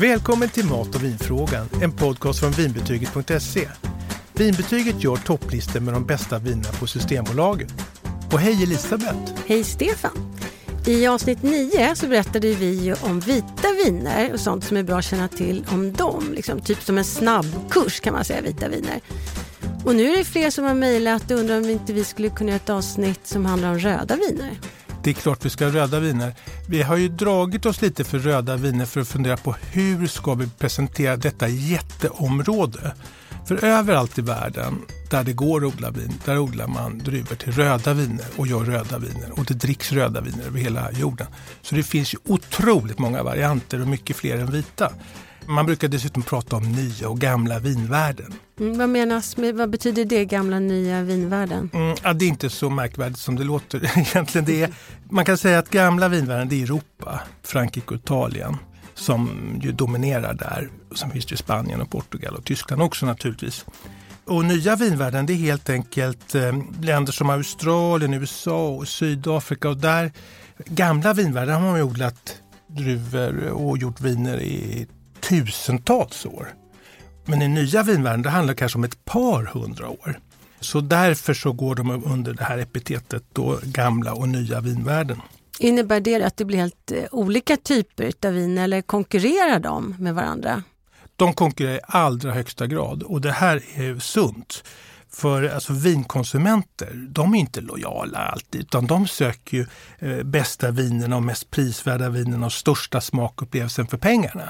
Välkommen till Mat och vinfrågan, en podcast från vinbetyget.se. Vinbetyget gör topplistor med de bästa vinerna på Systembolaget. Och hej Elisabeth! Hej Stefan! I avsnitt 9 så berättade vi om vita viner och sånt som är bra att känna till om dem. Liksom, typ som en snabbkurs kan man säga, vita viner. Och nu är det fler som har mejlat och undrar om inte vi skulle kunna göra ett avsnitt som handlar om röda viner. Det är klart vi ska ha röda viner. Vi har ju dragit oss lite för röda viner för att fundera på hur ska vi presentera detta jätteområde. För överallt i världen där det går att odla vin, där odlar man druvor till röda viner och gör röda viner. Och det dricks röda viner över hela jorden. Så det finns ju otroligt många varianter och mycket fler än vita. Man brukar dessutom prata om nya och gamla vinvärden. Mm, vad menas med, vad betyder det, gamla nya vinvärden? Mm, ja, det är inte så märkvärdigt som det låter egentligen. Det är, man kan säga att gamla vinvärden det är Europa, Frankrike och Italien som ju dominerar där. Sen finns det ju Spanien och Portugal och Tyskland också naturligtvis. Och nya vinvärden det är helt enkelt eh, länder som Australien, USA och Sydafrika. Och där, gamla vinvärden har man odlat druvor och gjort viner i tusentals år. Men i nya vinvärlden det handlar kanske om ett par hundra år. Så därför så går de under det här epitetet då gamla och nya vinvärlden. Innebär det att det blir helt eh, olika typer av vin eller konkurrerar de med varandra? De konkurrerar i allra högsta grad och det här är sunt. För alltså, vinkonsumenter, de är inte lojala alltid utan de söker ju eh, bästa vinerna och mest prisvärda vinerna och största smakupplevelsen för pengarna.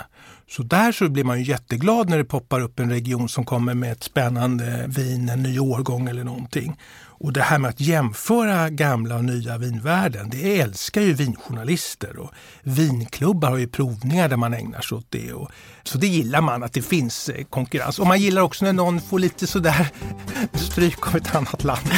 Så där så blir man ju jätteglad när det poppar upp en region som kommer med ett spännande vin, en ny årgång eller någonting. Och det här med att jämföra gamla och nya vinvärden, det älskar ju vinjournalister och vinklubbar har ju provningar där man ägnar sig åt det. Och, så det gillar man, att det finns eh, konkurrens. Och man gillar också när någon får lite sådär stryk av ett annat land.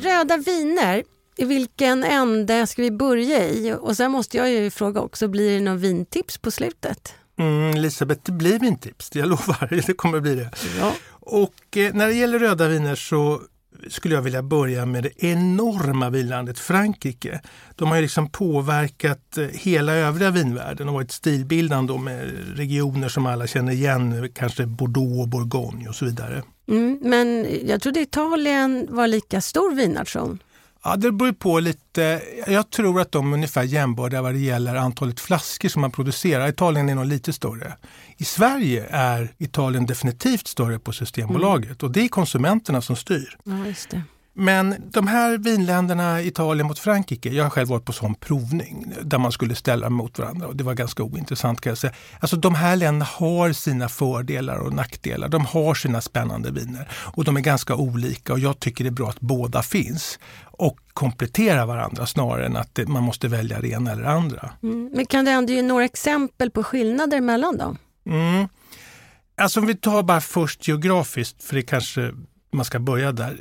Röda viner, i vilken ände ska vi börja i? Och sen måste jag ju fråga också, blir det någon vintips på slutet? Mm, Elisabeth, det blir vintips, jag lovar. Det kommer bli det. Ja. Och eh, när det gäller röda viner så skulle jag vilja börja med det enorma vinlandet Frankrike. De har ju liksom påverkat eh, hela övriga vinvärlden och varit stilbildande med regioner som alla känner igen, kanske Bordeaux, Bourgogne och så vidare. Mm, men jag trodde Italien var lika stor vinnation. Ja, det beror på lite. Jag tror att de är ungefär jämbördiga vad det gäller antalet flaskor som man producerar. Italien är nog lite större. I Sverige är Italien definitivt större på Systembolaget mm. och det är konsumenterna som styr. Ja, just det. Men de här vinländerna, Italien mot Frankrike, jag har själv varit på sån provning där man skulle ställa mot varandra och det var ganska ointressant kan jag säga. Alltså de här länderna har sina fördelar och nackdelar. De har sina spännande viner och de är ganska olika och jag tycker det är bra att båda finns och kompletterar varandra snarare än att man måste välja det ena eller andra. Mm. Men kan du ändå ge några exempel på skillnader mellan dem? Mm. Alltså om vi tar bara först geografiskt, för det kanske man ska börja där.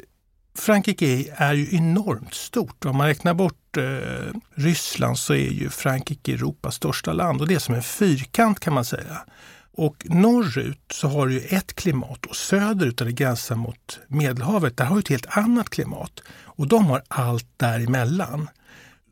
Frankrike är ju enormt stort. Om man räknar bort eh, Ryssland så är ju Frankrike Europas största land och det är som en fyrkant kan man säga. Och norrut så har du ett klimat och söderut där det gränsar mot Medelhavet, där har du ett helt annat klimat. Och de har allt däremellan.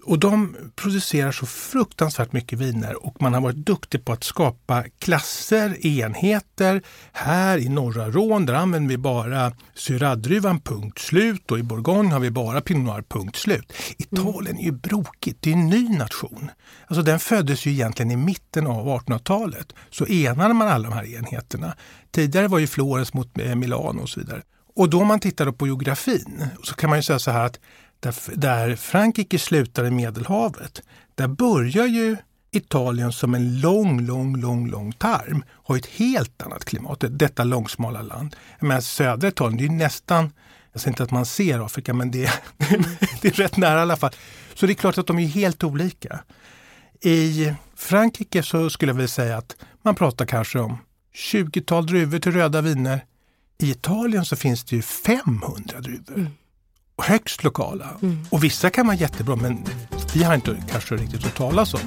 Och de producerar så fruktansvärt mycket viner och man har varit duktig på att skapa klasser, enheter. Här i norra Rån där använder vi bara syradruvan, punkt slut. Och i Bourgogne har vi bara Pinot Noir, punkt slut. Italien är ju brokigt, det är en ny nation. Alltså den föddes ju egentligen i mitten av 1800-talet. Så enade man alla de här enheterna. Tidigare var ju Florens mot eh, Milano och så vidare. Och då om man tittar på geografin så kan man ju säga så här att där, där Frankrike slutar i Medelhavet, där börjar ju Italien som en lång, lång, lång, lång tarm har ett helt annat klimat, detta långsmala land. Men södra Italien, det är nästan, jag säger inte att man ser Afrika, men det, det är rätt nära i alla fall. Så det är klart att de är helt olika. I Frankrike så skulle jag vilja säga att man pratar kanske om 20-tal druvor till röda viner. I Italien så finns det ju 500 druvor. Mm högst lokala. Mm. Och vissa kan vara jättebra men vi har inte kanske riktigt hört talas om.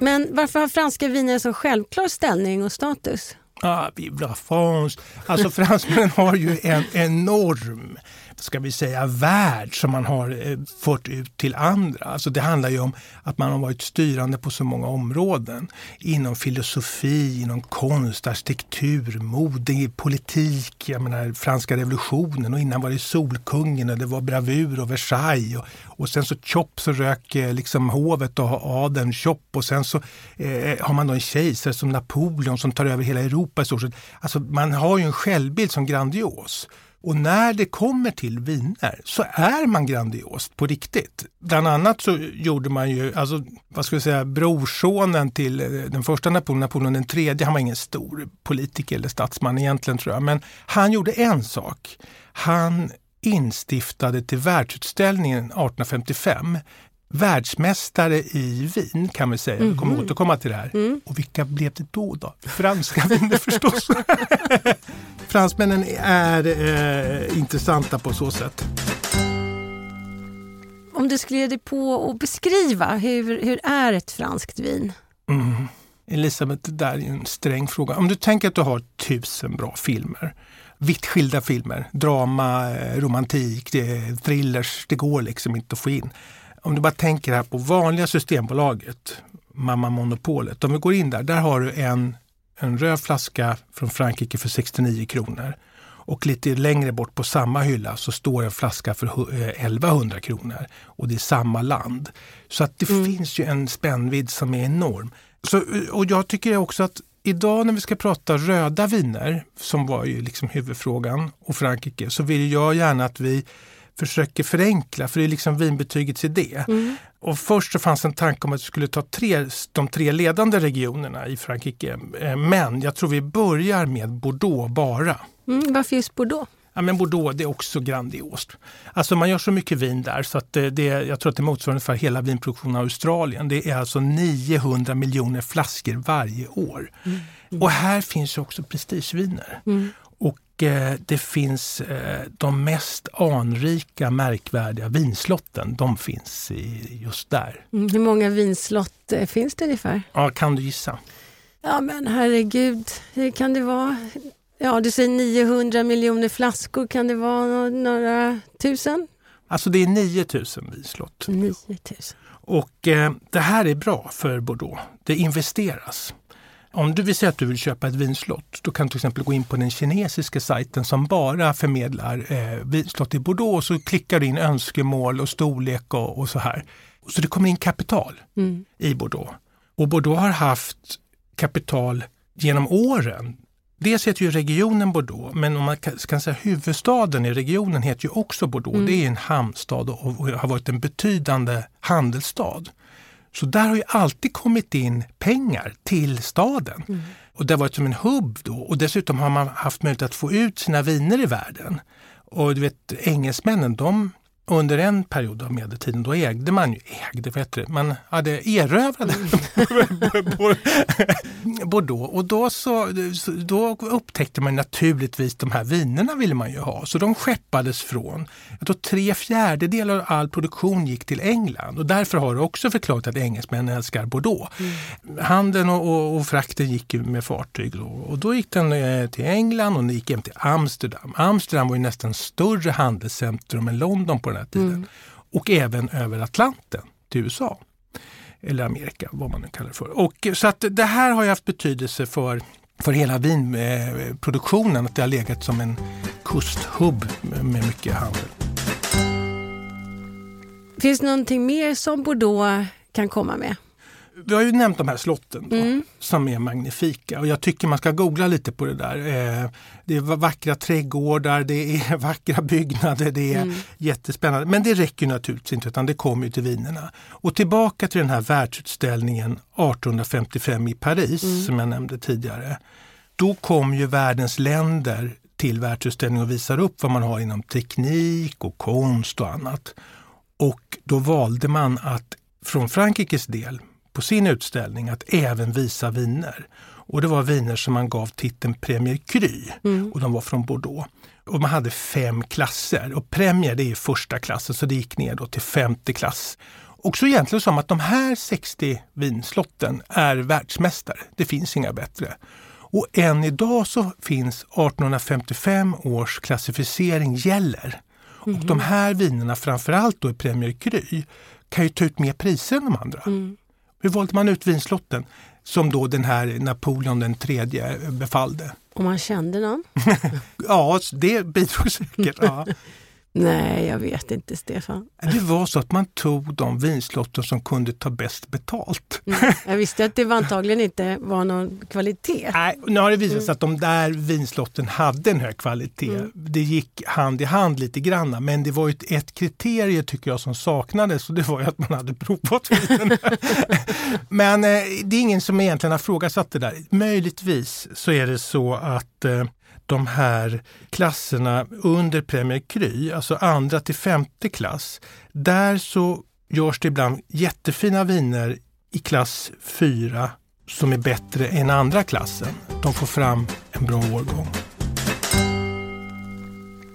Men varför har franska viner en så självklar ställning och status? Ah, vive la France! Alltså fransmännen har ju en enorm ska vi säga, värld som man har eh, fört ut till andra. Alltså det handlar ju om att man har varit styrande på så många områden. Inom filosofi, inom konst, arkitektur, mode, politik, jag menar franska revolutionen och innan var det Solkungen och det var bravur och Versailles. Och, och sen så chop så rök eh, liksom hovet och adeln chop och sen så eh, eh, har man då en kejsare som Napoleon som tar över hela Europa i stort sett. Alltså man har ju en självbild som grandios. Och när det kommer till viner så är man grandiost på riktigt. Bland annat så gjorde man ju, alltså, vad ska jag säga, brorsonen till eh, den första Napoleon, Napoleon den tredje, han var ingen stor politiker eller statsman egentligen tror jag, men han gjorde en sak. Han instiftade till världsutställningen 1855 världsmästare i vin kan vi säga. Vi kommer mhm. återkomma till det här. Mm. Och vilka blev det då? då? Franska viner förstås. Fransmännen är eh, intressanta på så sätt. Om du skulle ge dig på att beskriva, hur, hur är ett franskt vin? Mm. Elisabeth, det där är en sträng fråga. Om du tänker att du har tusen bra filmer vitt skilda filmer. Drama, eh, romantik, thrillers. Det går liksom inte att få in. Om du bara tänker här på vanliga Systembolaget, Mamma Monopolet. Om vi går in där, där har du en, en röd flaska från Frankrike för 69 kronor. Och lite längre bort på samma hylla så står en flaska för 1100 eh, kronor. Och det är samma land. Så att det mm. finns ju en spännvidd som är enorm. Så, och jag tycker också att idag när vi ska prata röda viner, som var ju liksom huvudfrågan, och Frankrike, så vill jag gärna att vi försöker förenkla, för det är liksom vinbetygets idé. Mm. Och först så fanns en tanke om att vi skulle ta tre, de tre ledande regionerna i Frankrike. Eh, men jag tror vi börjar med Bordeaux bara. Mm, varför just Bordeaux? Ja, men Bordeaux det är också grandiost. Alltså man gör så mycket vin där så att det, det, jag tror att det motsvarar ungefär hela vinproduktionen av Australien. Det är alltså 900 miljoner flaskor varje år. Mm. Och här finns också prestigeviner. Mm. Eh, det finns eh, de mest anrika, märkvärdiga vinslotten. De finns just där. Mm, hur många vinslott eh, finns det ungefär? Ja, kan du gissa? Ja men herregud, hur kan det vara? Ja, du säger 900 miljoner flaskor. Kan det vara några tusen? Alltså det är 9000 vinslott. 9000. Och eh, det här är bra för Bordeaux. Det investeras. Om du vill säga att du vill köpa ett vinslott, då kan du till exempel gå in på den kinesiska sajten som bara förmedlar eh, vinslott i Bordeaux och så klickar du in önskemål och storlek och, och så här. Så det kommer in kapital mm. i Bordeaux. Och Bordeaux har haft kapital genom åren Dels heter ju regionen Bordeaux, men om man kan säga huvudstaden i regionen heter ju också Bordeaux. Mm. Det är en hamnstad och har varit en betydande handelsstad. Så där har ju alltid kommit in pengar till staden. Mm. Och det har varit som en hubb då och dessutom har man haft möjlighet att få ut sina viner i världen. Och du vet engelsmännen de under en period av medeltiden då ägde man ju, ägde, det, man hade erövrade Bordeaux och då, så, då upptäckte man naturligtvis de här vinerna ville man ju ha så de skeppades från, jag tror tre fjärdedelar av all produktion gick till England och därför har det också förklarat att engelsmännen älskar Bordeaux. Mm. Handeln och, och, och, frakten gick med fartyg och, och då gick den eh, till England och den gick hem till Amsterdam. Amsterdam var ju nästan större handelscentrum än London på den här tiden. Mm. Och även över Atlanten till USA. Eller Amerika, vad man nu kallar det för. Och, så att det här har ju haft betydelse för, för hela vinproduktionen, att det har legat som en kusthubb med mycket handel. Finns det någonting mer som Bordeaux kan komma med? Vi har ju nämnt de här slotten då, mm. som är magnifika och jag tycker man ska googla lite på det där. Eh, det är vackra trädgårdar, det är vackra byggnader, det är mm. jättespännande. Men det räcker naturligtvis inte utan det kommer ju till vinerna. Och tillbaka till den här världsutställningen 1855 i Paris mm. som jag nämnde tidigare. Då kom ju världens länder till världsutställningen och visar upp vad man har inom teknik och konst och annat. Och då valde man att från Frankrikes del på sin utställning att även visa viner. Och det var viner som man gav titeln Premier Cru mm. och de var från Bordeaux. Och man hade fem klasser och Premier det är första klassen så det gick ner då till femte klass. Och så egentligen som att de här 60 vinslotten är världsmästare. Det finns inga bättre. Och än idag så finns 1855 års klassificering gäller. Och de här vinerna, framförallt då i Premier Cru, kan ju ta ut mer priser än de andra. Mm. Hur valde man ut vinslotten? Som då den här Napoleon den tredje befallde. Om man kände någon? Ja, det bidrog säkert. Ja. Nej, jag vet inte Stefan. Det var så att man tog de vinslotten som kunde ta bäst betalt. Mm. Jag visste att det var antagligen inte var någon kvalitet. Nej, nu har det visat sig att de där vinslotten hade en hög kvalitet. Mm. Det gick hand i hand lite granna, men det var ett, ett kriterium tycker jag som saknades och det var ju att man hade provat vinen. men eh, det är ingen som egentligen har frågasatt det där. Möjligtvis så är det så att eh, de här klasserna under Premier Cru, alltså andra till femte klass, där så görs det ibland jättefina viner i klass 4 som är bättre än andra klassen. De får fram en bra årgång.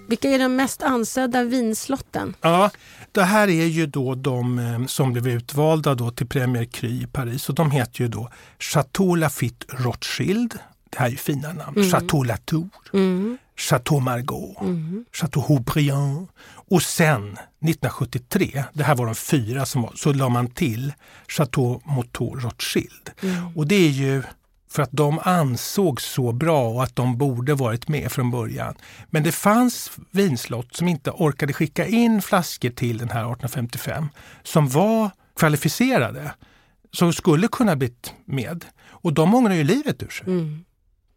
Vilka är de mest ansedda vinslotten? Ja, det här är ju då de eh, som blev utvalda då till Premier Cru i Paris och de heter ju då Chateau Lafite Rothschild. Det här är ju fina namn. Mm. Chateau Latour, Mm. Chateau Margaux, Mm. Chateau Haubriand. Och sen 1973, det här var de fyra som var, så la man till Chateau Motor Rothschild. Mm. Och det är ju för att de ansågs så bra och att de borde varit med från början. Men det fanns vinslott som inte orkade skicka in flaskor till den här 1855 som var kvalificerade, som skulle kunna blivit med. Och de ångrar ju livet ur sig. Mm.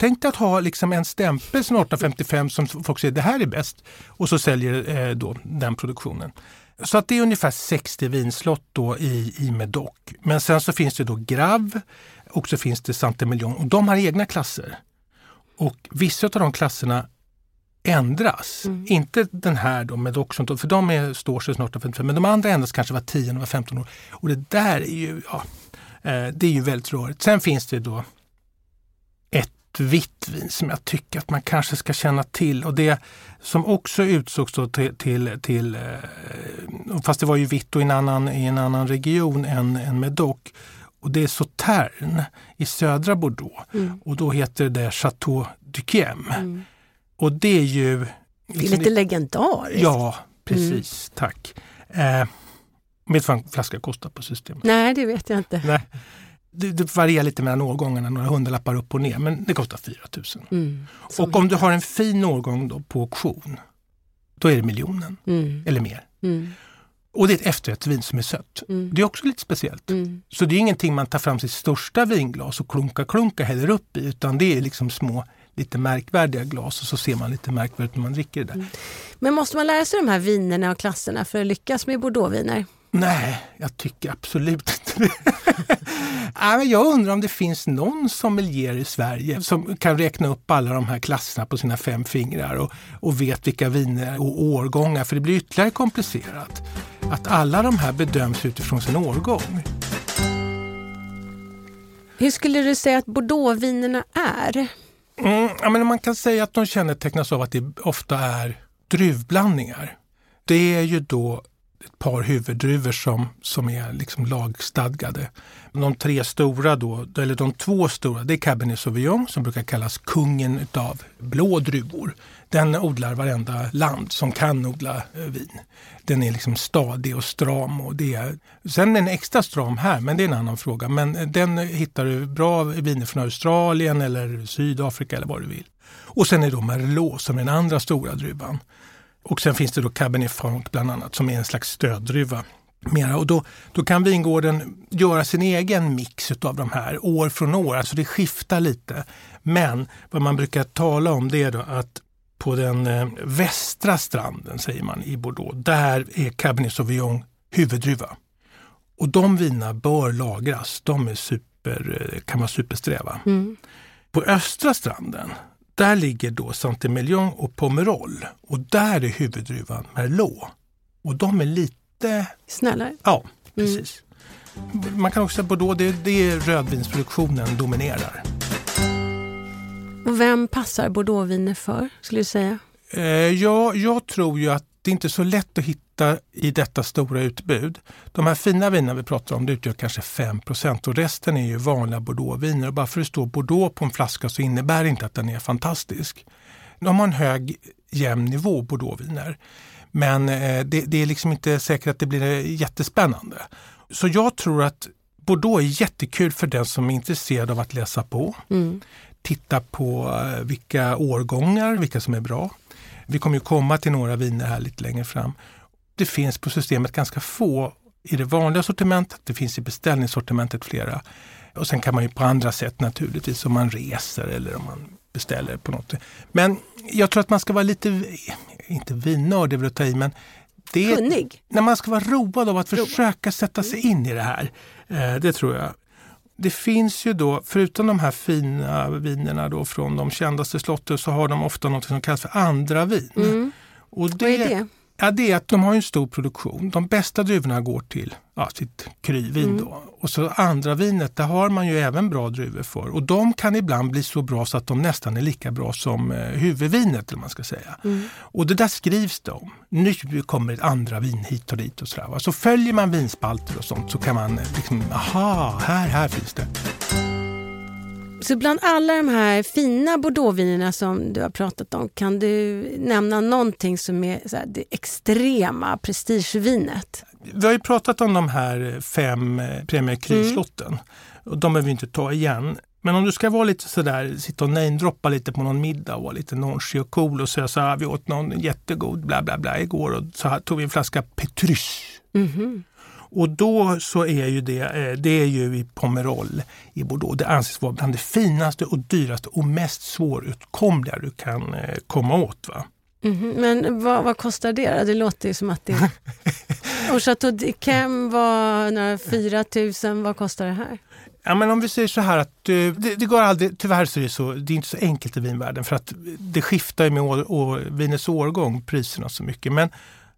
Tänk dig att ha liksom en stämpel sedan 1855 som folk säger det här är bäst och så säljer eh, då den produktionen. Så att det är ungefär 60 vinslott då i, i Medoc. Men sen så finns det då Grav och så finns det Saint-Emilion och de har egna klasser. Och vissa av de klasserna ändras. Mm. Inte den här då Medoc, som- för de är, står sig snart 1855, men de andra ändras kanske var 10 eller var 15 år. Och det där är ju, ja, eh, det är ju väldigt rörigt. Sen finns det då ett vitt vin som jag tycker att man kanske ska känna till. Och det som också utsågs då till, till, till eh, fast det var ju vitt och i en annan, i en annan region än, än Medoc. Och det är Sauterne i södra Bordeaux. Mm. Och då heter det Chateau Duquiem. Mm. Och det är ju... Det är liksom- lite legendariskt. Ja, precis. Tack. Eh, vet du vad en flaska kostar på systemet? Nej, det vet jag inte. Nej. Det, det varierar lite mellan årgångarna, några hundralappar upp och ner, men det kostar 4 000. Mm. Och om du har en fin årgång då på auktion, då är det miljonen Mm. eller mer. Mm. Och det är ett efterrättsvin som är sött. Mm. Det är också lite speciellt. Mm. Så det är ingenting man tar fram sitt största vinglas och klunka klunka häller upp i, utan det är liksom små lite märkvärdiga glas och så ser man lite märkvärdigt när man dricker det där. Men måste man lära sig de här vinerna och klasserna för att lyckas med bordeauxviner? Nej, jag tycker absolut inte det. Nej, men jag undrar om det finns någon sommelier i Sverige som kan räkna upp alla de här klasserna på sina fem fingrar och, och vet vilka viner och årgångar, för det blir ytterligare komplicerat. Att alla de här bedöms utifrån sin årgång. Hur skulle du säga att bordeauxvinerna är? Mm, ja, men man kan säga att de kännetecknas av att det ofta är druvblandningar. Det är ju då ett par huvuddruvor som, som är liksom lagstadgade. De tre stora då, eller de två stora, det är Cabernet Sauvignon som brukar kallas kungen utav blå druvor. Den odlar varenda land som kan odla eh, vin. Den är liksom stadig och stram. Och det är, sen är den extra stram här, men det är en annan fråga. Men eh, den hittar du bra viner från Australien eller Sydafrika eller vad du vill. Och sen är det då Merlot som är den andra stora druvan. Och sen finns det då Cabernet Franc bland annat som är en slags stöddruva. Mera. Och då, då kan vingården göra sin egen mix av de här år från år. Alltså det skiftar lite. Men vad man brukar tala om det är då att på den eh, västra stranden, säger man i Bordeaux, där är Cabernet Sauvignon huvuddruva. Och de vinerna bör lagras. De är super, eh, kan vara supersträva. Mm. På östra stranden, där ligger då Saint-Emilion och Pomerol. Och där är huvuddruvan Merlot. Och de är lite, Snällare. ja Mm. precis. Man kan också säga Bordeaux, det, det är rödvinsproduktionen dominerar. Och vem passar bordeauxviner för, skulle du säga? Eh, ja, jag tror ju att det inte är så lätt att hitta i detta stora utbud. De här fina vinerna vi pratar om det utgör kanske 5% och resten är ju vanliga bordeauxviner. Och bara för att det står bordeaux på en flaska så innebär det inte att den är fantastisk. De har en hög jämn nivå bordeauxviner. Men eh, det, det, är liksom inte säkert att det blir jättespännande. Så jag tror att Bordeaux är jättekul för den som är intresserad av att läsa på. Mm. Titta på eh, vilka årgångar, vilka som är bra. Vi kommer ju komma till några viner här lite längre fram. Det finns på systemet ganska få i det vanliga sortimentet. Det finns i beställningssortimentet flera. Och sen kan man ju på andra sätt naturligtvis om man reser eller om man beställer på något. Men jag tror att man ska vara lite, inte vinnörd är väl att ta i, men det är, Kunnig? När man ska vara road av att försöka sätta sig in i det här. Eh, det tror jag. Det finns ju då, förutom de här fina vinerna då från de kändaste slotten, så har de ofta något som kallas för andra vin. Mm. Och det, Vad är det? Ja, det är att de har en stor produktion. De bästa druvorna går till ja, sitt kryvin. Mm. Då. Och så andra vinet, där har man ju även bra druvor för. Och de kan ibland bli så bra så att de nästan är lika bra som eh, huvudvinet. Eller man ska säga. Mm. Och det där skrivs det om. Nu kommer ett andra vin hit och dit. och Så, där, så följer man vinspalter och sånt så kan man eh, liksom, aha, här, här finns det. Så bland alla de här fina bordeauxvinerna som du har pratat om, kan du nämna någonting som är så här, det extrema prestigevinet? Vi har ju pratat om de här fem eh, Premier Cru-slotten. Mm. Och de behöver vi inte ta igen. Men om du ska vara lite sådär, sitta och namedroppa lite på någon middag och vara lite nonchig och cool och säga så här, vi åt någon jättegod bla bla bla igår och så här tog vi en flaska Petrus. Mm -hmm. Och då så är ju det, eh, det är ju i Pomerol i Bordeaux. Det anses vara bland det finaste och dyraste och mest svårutkomliga du kan eh, komma åt. Va? Mm, men vad, vad, kostar det? Det låter ju som att det... och Chateau d'Yquem var några 4 000. Vad kostar det här? Ja, men om vi säger så här att eh, det, det, går aldrig, tyvärr så är det så, det är inte så enkelt i vinvärlden för att det skiftar med år, år, vinets årgång, priserna så mycket. Men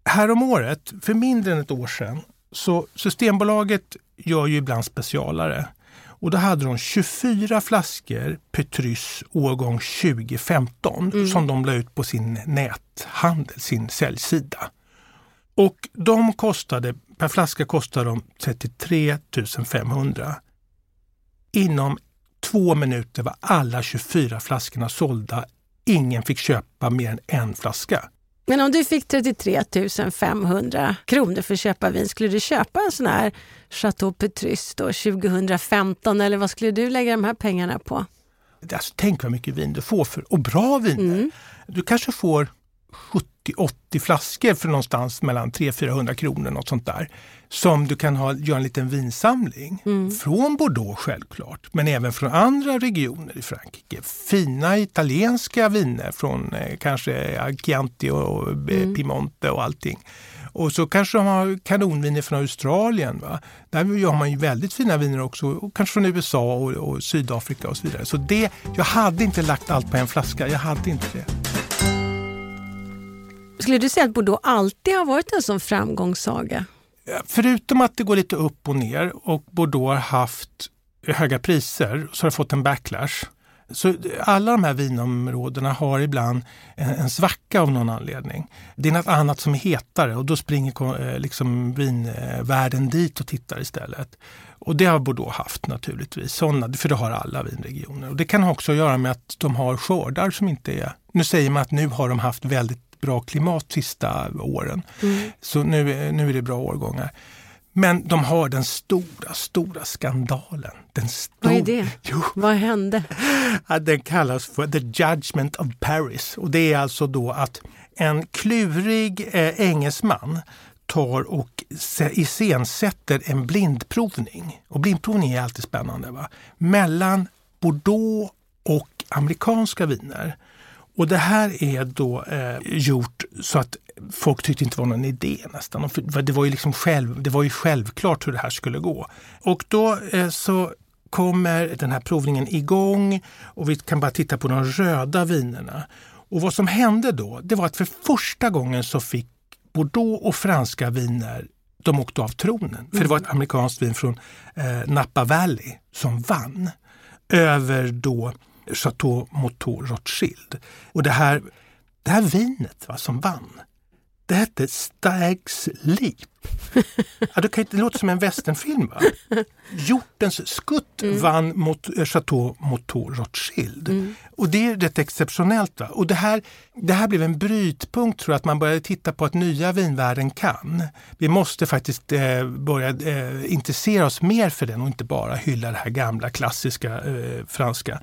här om året, för mindre än ett år sedan, så Systembolaget gör ju ibland specialare. Och då hade de 24 flaskor Petrus årgång 2015 mm. som de la ut på sin näthandel, sin säljsida. Och de kostade, per flaska kostade de 33 500. Inom två minuter var alla 24 flaskorna sålda. Ingen fick köpa mer än en flaska. Men om du fick 33 500 kronor för att köpa vin, skulle du köpa en sån här Chateau Petrus då 2015 eller vad skulle du lägga de här pengarna på? Alltså, tänk vad mycket vin du får för, och bra viner. Mm. Du kanske får 70-80 flaskor för någonstans mellan 300-400 kronor, något sånt där. Som du kan ha, göra en liten vinsamling. Mm. Från Bordeaux självklart, men även från andra regioner i Frankrike. Fina italienska viner från eh, kanske Chianti och eh, mm. Piemonte och allting. Och så kanske de har kanonviner från Australien. Va? Där har man ju väldigt fina viner också, och kanske från USA och, och Sydafrika och så vidare. Så det, jag hade inte lagt allt på en flaska, jag hade inte det. Skulle du säga att Bordeaux alltid har varit en sån framgångssaga? Förutom att det går lite upp och ner och Bordeaux har haft höga priser så har det fått en backlash. Så alla de här vinområdena har ibland en, svacka av någon anledning. Det är något annat som är hetare och då springer eh, liksom vinvärlden dit och tittar istället. Och det har Bordeaux haft naturligtvis, såna, för det har alla vinregioner. Och det kan också göra med att de har skördar som inte är... Nu säger man att nu har de haft väldigt bra klimat sista åren. Mm. Så nu, nu är det bra årgångar. Men de har den stora, stora skandalen. Den stor... Vad är det? Jo. Vad hände? Den kallas för The Judgment of Paris. Och Det är alltså då att en klurig eh, engelsman tar och iscensätter en blindprovning. Och blindprovning är alltid spännande. Va? Mellan Bordeaux och amerikanska viner. Och det här är då eh, gjort så att folk tyckte inte det var någon idé nästan. Det var ju, liksom själv, det var ju självklart hur det här skulle gå. Och då eh, så kommer den här provningen igång och vi kan bara titta på de röda vinerna. Och vad som hände då, det var att för första gången så fick Bordeaux och franska viner de åkte av tronen. Mm. För det var ett amerikanskt vin från eh, Napa Valley som vann över då Chateau Moteau Rothschild. Och det här, det här vinet va, som vann, Det hette Stags Leap. Ja, det, kan inte, det låter som en westernfilm. Va? Hjortens skutt mm. vann mot eh, Chateau Moteau Rothschild. Mm. Och det är rätt exceptionellt. Va? Och det här, det här blev en brytpunkt tror jag, att man började titta på att nya vinvärlden kan. Vi måste faktiskt eh, börja eh, intressera oss mer för den och inte bara hylla det här gamla klassiska eh, franska.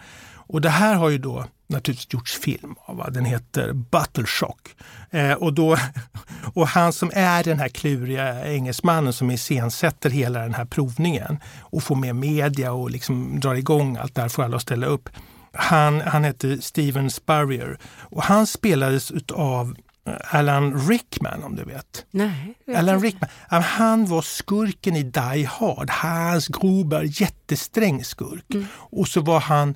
Och det här har ju då naturligtvis gjorts film av. Den heter Buttleshock. Eh, och, då, och han som är den här kluriga engelsmannen som iscensätter hela den här provningen och får med media och liksom drar igång allt där, får alla att ställa upp. Han, han hette Steven Spurrier och han spelades av eh, Alan Rickman om du vet. Nej, vet Alan inte. Rickman. Han var skurken i Die Hard. Hans Gruber, jättesträng skurk. Mm. Och så var han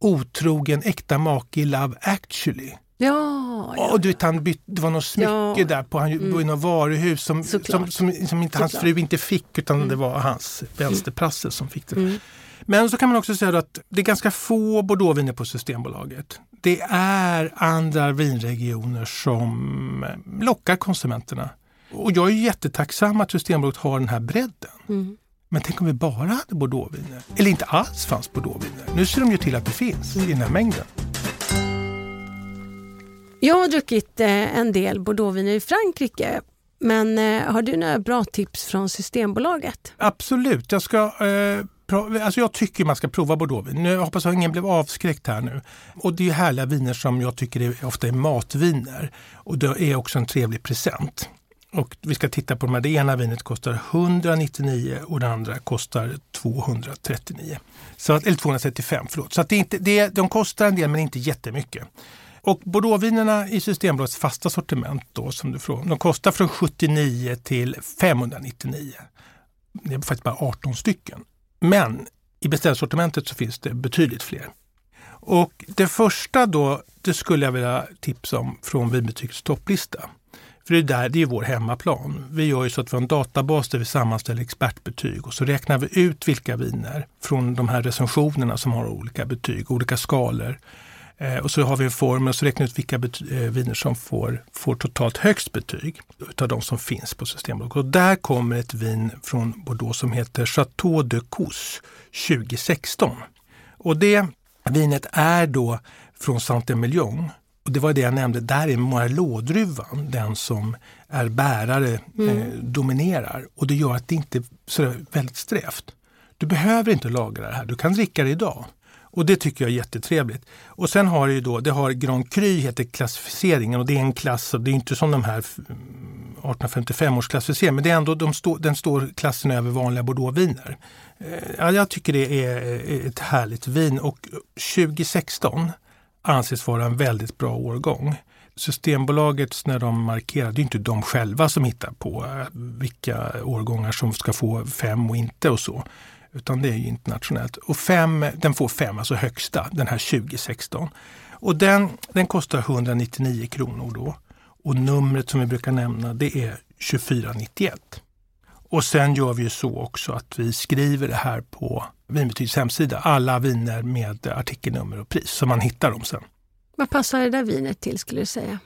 otrogen äkta make i Love actually. Ja, ja. Och du vet, han bytt, det var något smycke ja. där på, han mm. i något varuhus som, som, som, som, inte hans fru inte fick utan mm. det var hans vänsterprasse som fick det. Mm. Men så kan man också säga att det är ganska få bordeauxviner på Systembolaget. Det är andra vinregioner som lockar konsumenterna. Och jag är jättetacksam att Systembolaget har den här bredden. Mm. Men tänk om vi bara hade bordeauxviner? Eller inte alls fanns bordeauxviner? Nu ser de ju till att det finns i den här mängden. Jag har druckit eh, en del bordeauxviner i Frankrike. Men eh, har du några bra tips från Systembolaget? Absolut. Jag, ska, eh, alltså jag tycker man ska prova bordeauxvin. Jag hoppas att ingen blev avskräckt här nu. Och det är härliga viner som jag tycker är, ofta är matviner. Och det är också en trevlig present. Och vi ska titta på de här. Det ena vinet kostar 199 och det andra kostar 239. Så att, eller 235, förlåt. Så att det är inte, det, de kostar en del men inte jättemycket. Och Bordeauxvinerna i Systembolagets fasta sortiment då, som du frågar, de kostar från 79 till 599. Det är faktiskt bara 18 stycken. Men i beställsortimentet så finns det betydligt fler. Och det första då, det skulle jag vilja tipsa om från Vinbutiks topplista. För det, där, det är vår hemmaplan. Vi gör ju så att vi har en databas där vi sammanställer expertbetyg och så räknar vi ut vilka viner från de här recensionerna som har olika betyg, olika skalor. Eh, och så har vi en formel och så räknar vi ut vilka eh, viner som får, får totalt högst betyg utav de som finns på Systembolaget. Och där kommer ett vin från Bordeaux som heter Chateau de Cousse 2016. Och det vinet är då från Saint-Emilion och det var det jag nämnde, där är Marlot-druvan den som är bärare, mm. eh, dominerar. Och det gör att det inte är så väldigt strävt. Du behöver inte lagra det här, du kan dricka det idag. Och det tycker jag är jättetrevligt. Och sen har det då, det har Grand Cru heter klassificeringen och det är en klass, det är inte som de här 1855 års klassificering, men det är ändå, de stå, den står klassen över vanliga bordeauxviner. Eh, ja, jag tycker det är ett härligt vin och 2016 anses vara en väldigt bra årgång. Systembolaget när de markerar, det är inte de själva som hittar på eh, vilka årgångar som ska få fem och inte och så. Utan det är internationellt. Och fem, den får fem, alltså högsta, den här 2016. Och den, den kostar 199 kronor då. Och numret som vi brukar nämna det är 2491. Och sen gör vi ju så också att vi skriver det här på Vinbetygs hemsida. Alla viner med artikelnummer och pris så man hittar dem sen. Vad passar det där vinet till skulle du säga?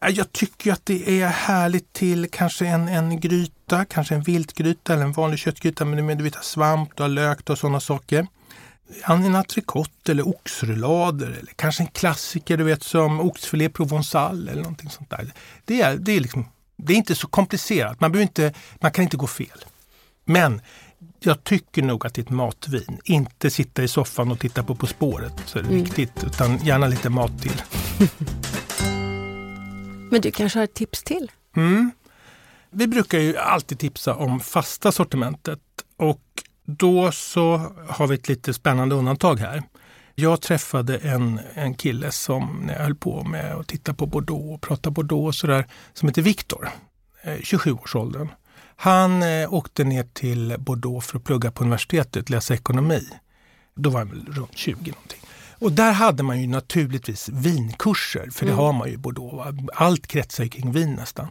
Jag tycker att det är härligt till kanske en, en gryta, kanske en viltgryta eller en vanlig köttgryta med, med du vet, svamp, du har lök och sådana saker. En entrecote eller oxrullader eller kanske en klassiker du vet som oxfilé provençal eller någonting sånt där. Det är, det är, liksom, det är inte så komplicerat, man, inte, man kan inte gå fel. Men jag tycker nog att det är ett matvin. Inte sitta i soffan och titta på På spåret, så är det mm. viktigt. Utan gärna lite mat till. Men du kanske har ett tips till? Mm. Vi brukar ju alltid tipsa om fasta sortimentet och då så har vi ett lite spännande undantag här. Jag träffade en, en kille som när jag höll på med att titta på Bordeaux och prata Bordeaux och sådär, som heter Viktor, 27-årsåldern. Eh, han eh, åkte ner till Bordeaux för att plugga på universitetet, läsa ekonomi. Då var han väl runt 20 någonting. Och där hade man ju naturligtvis vinkurser, för det mm. har man ju i Bordeaux. Allt kretsar ju kring vin nästan.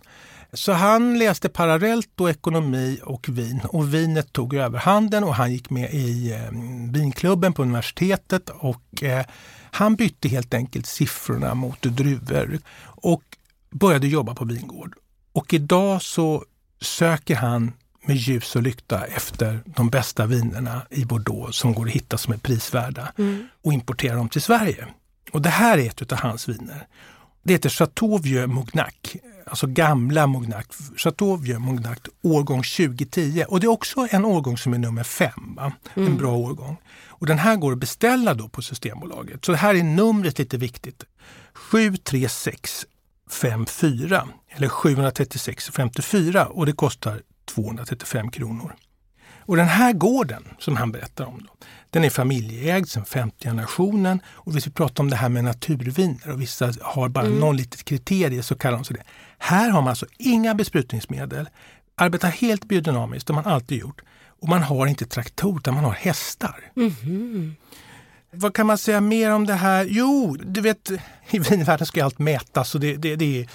Så han läste parallellt då ekonomi och vin och vinet tog över handen och han gick med i eh, vinklubben på universitetet och eh, han bytte helt enkelt siffrorna mot druvor och började jobba på vingård. Och idag så söker han med ljus och lykta efter de bästa vinerna i Bordeaux som går att hitta som är prisvärda mm. och importera dem till Sverige. Och det här är ett av hans viner. Det heter Chateau Vieux Mognac, alltså gamla Mognac. Chateau Vieux Mognac årgång 2010 och det är också en årgång som är nummer fem. Mm. En bra årgång. Och den här går att beställa då på Systembolaget. Så det här är numret lite viktigt. 73654 eller 73654 och det kostar 235 kronor. Och den här gården som han berättar om, då, den är familjeägd sedan femte generationen. Och vi pratar om det här med naturviner och vissa har bara mm. någon litet kriterie så kallar de sig det. Här har man alltså inga besprutningsmedel, arbetar helt biodynamiskt, det har man alltid gjort. Och man har inte traktor utan man har hästar. Mm. Vad kan man säga mer om det här? Jo, du vet i vinvärlden ska allt mätas och det, det, det är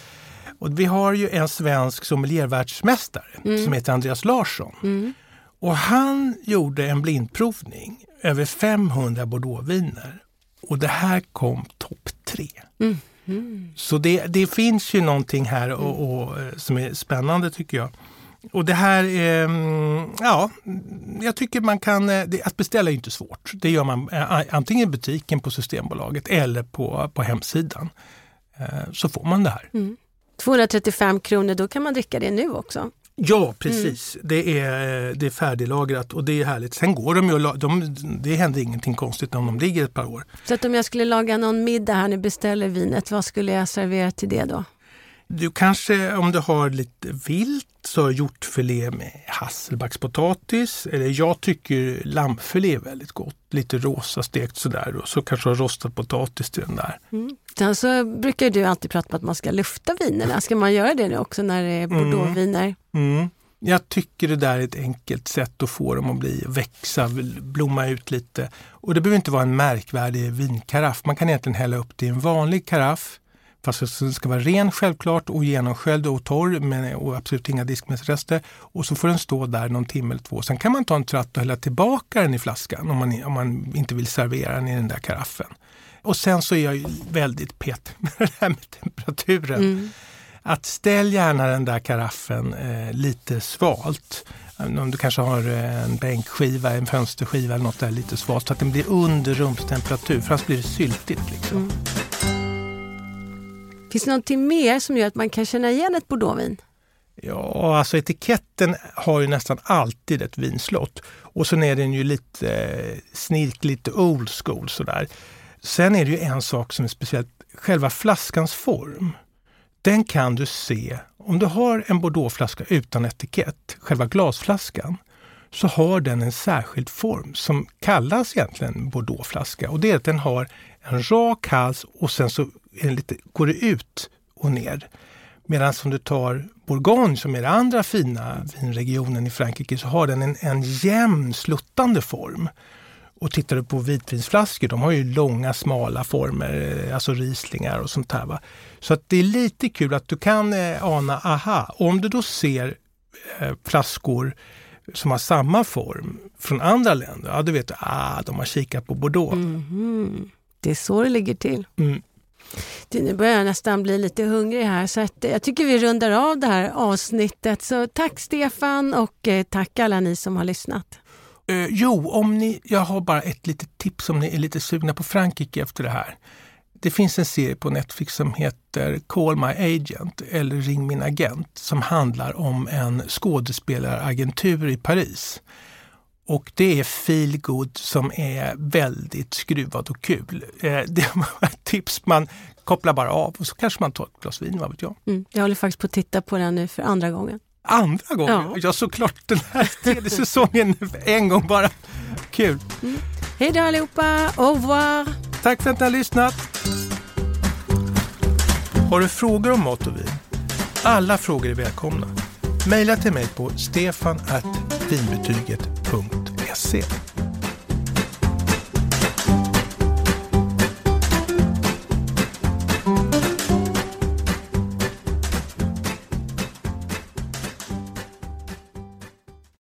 och vi har ju en svensk sommeliervärldsmästare mm. som heter Andreas Larsson. Mm. Och han gjorde en blindprovning över 500 bordeauxviner och det här kom topp tre. Mm. Mm. Så det, det, finns ju någonting här och, och, eh, som är spännande tycker jag. Och det här, är, ja, jag tycker man kan, eh, att beställa är inte svårt. Det gör man eh, antingen i butiken på Systembolaget eller på, på hemsidan. Så får man det här. Mm. 235 kronor, då kan man dricka det nu också. Ja, precis. Mm. Det, är, det är färdiglagrat och det är härligt. Sen går de ju de, Det händer ingenting konstigt om de ligger ett par år. Så att om jag skulle laga någon middag här, ni beställer vinet, vad skulle jag servera till det då? Du kanske, om du har lite vilt, så hjortfilé med hasselbackspotatis. Eller jag tycker lammfilé är väldigt gott. Lite rosa stekt sådär och så kanske rostad potatis till den där. Mm. Sen så brukar du alltid prata om att man ska lufta vinerna. Ska man göra det nu också när det är mm. bordeauxviner? Mm. Mm. Jag tycker det där är ett enkelt sätt att få dem att bli, växa, blomma ut lite. Och det behöver inte vara en märkvärdig vinkaraff. Man kan egentligen hälla upp det i en vanlig karaff Fast den ska vara ren självklart och genomsköljd och torr men, och absolut inga diskmedelsrester. Och så får den stå där någon timme eller två. Sen kan man ta en tratt och hälla tillbaka den i flaskan om man, om man inte vill servera den i den där karaffen. Och sen så är jag väldigt pet med det här med temperaturen. Mm. Att ställ gärna den där karaffen eh, lite svalt. Om du kanske har eh, en bänkskiva, en fönsterskiva eller något där lite svalt så att den blir under rumstemperatur för annars blir det syltigt. Liksom. Mm. Finns det någonting mer som gör att man kan känna igen ett bordeauxvin? Ja, alltså etiketten har ju nästan alltid ett vinslott. Och sen är den ju lite eh, snirk, lite old school sådär. Sen är det ju en sak som är speciellt, själva flaskans form. Den kan du se, om du har en bordeauxflaska utan etikett, själva glasflaskan, så har den en särskild form som kallas egentligen bordeauxflaska. Och det är att den har en rak hals och sen så lite, går det ut och ner. Medan om du tar Bourgogne som är den andra fina vinregionen i Frankrike så har den en, en jämn sluttande form. Och tittar du på vitvinsflaskor, de har ju långa smala former, eh, alltså rislingar och sånt här. Va? Så att det är lite kul att du kan eh, ana, aha, om du då ser eh, flaskor som har samma form från andra länder, ja då vet du, ah, de har kikat på Bordeaux. Mm -hmm. Det är så det ligger till. Mm. Du, nu börjar jag nästan bli lite hungrig här så att jag tycker vi rundar av det här avsnittet. Så tack Stefan och eh, tack alla ni som har lyssnat. Eh, jo, om ni, jag har bara ett litet tips om ni är lite sugna på Frankrike efter det här. Det finns en serie på Netflix som heter Call My Agent eller Ring min agent som handlar om en skådespelaragentur i Paris. Och det är feel good som är väldigt skruvad och kul. Eh, det var ett tips, man kopplar bara av och så kanske man tar ett glas vin, vad vet jag. Mm, jag håller faktiskt på att titta på den nu för andra gången. Andra gången? Ja, ja såklart den här tredje säsongen en gång bara. Kul! Mm. Hej då allihopa, au revoir! Tack för att ni har lyssnat! Har du frågor om mat och vin? Alla frågor är välkomna. Maila till mig på stefanvinbetyget.se See.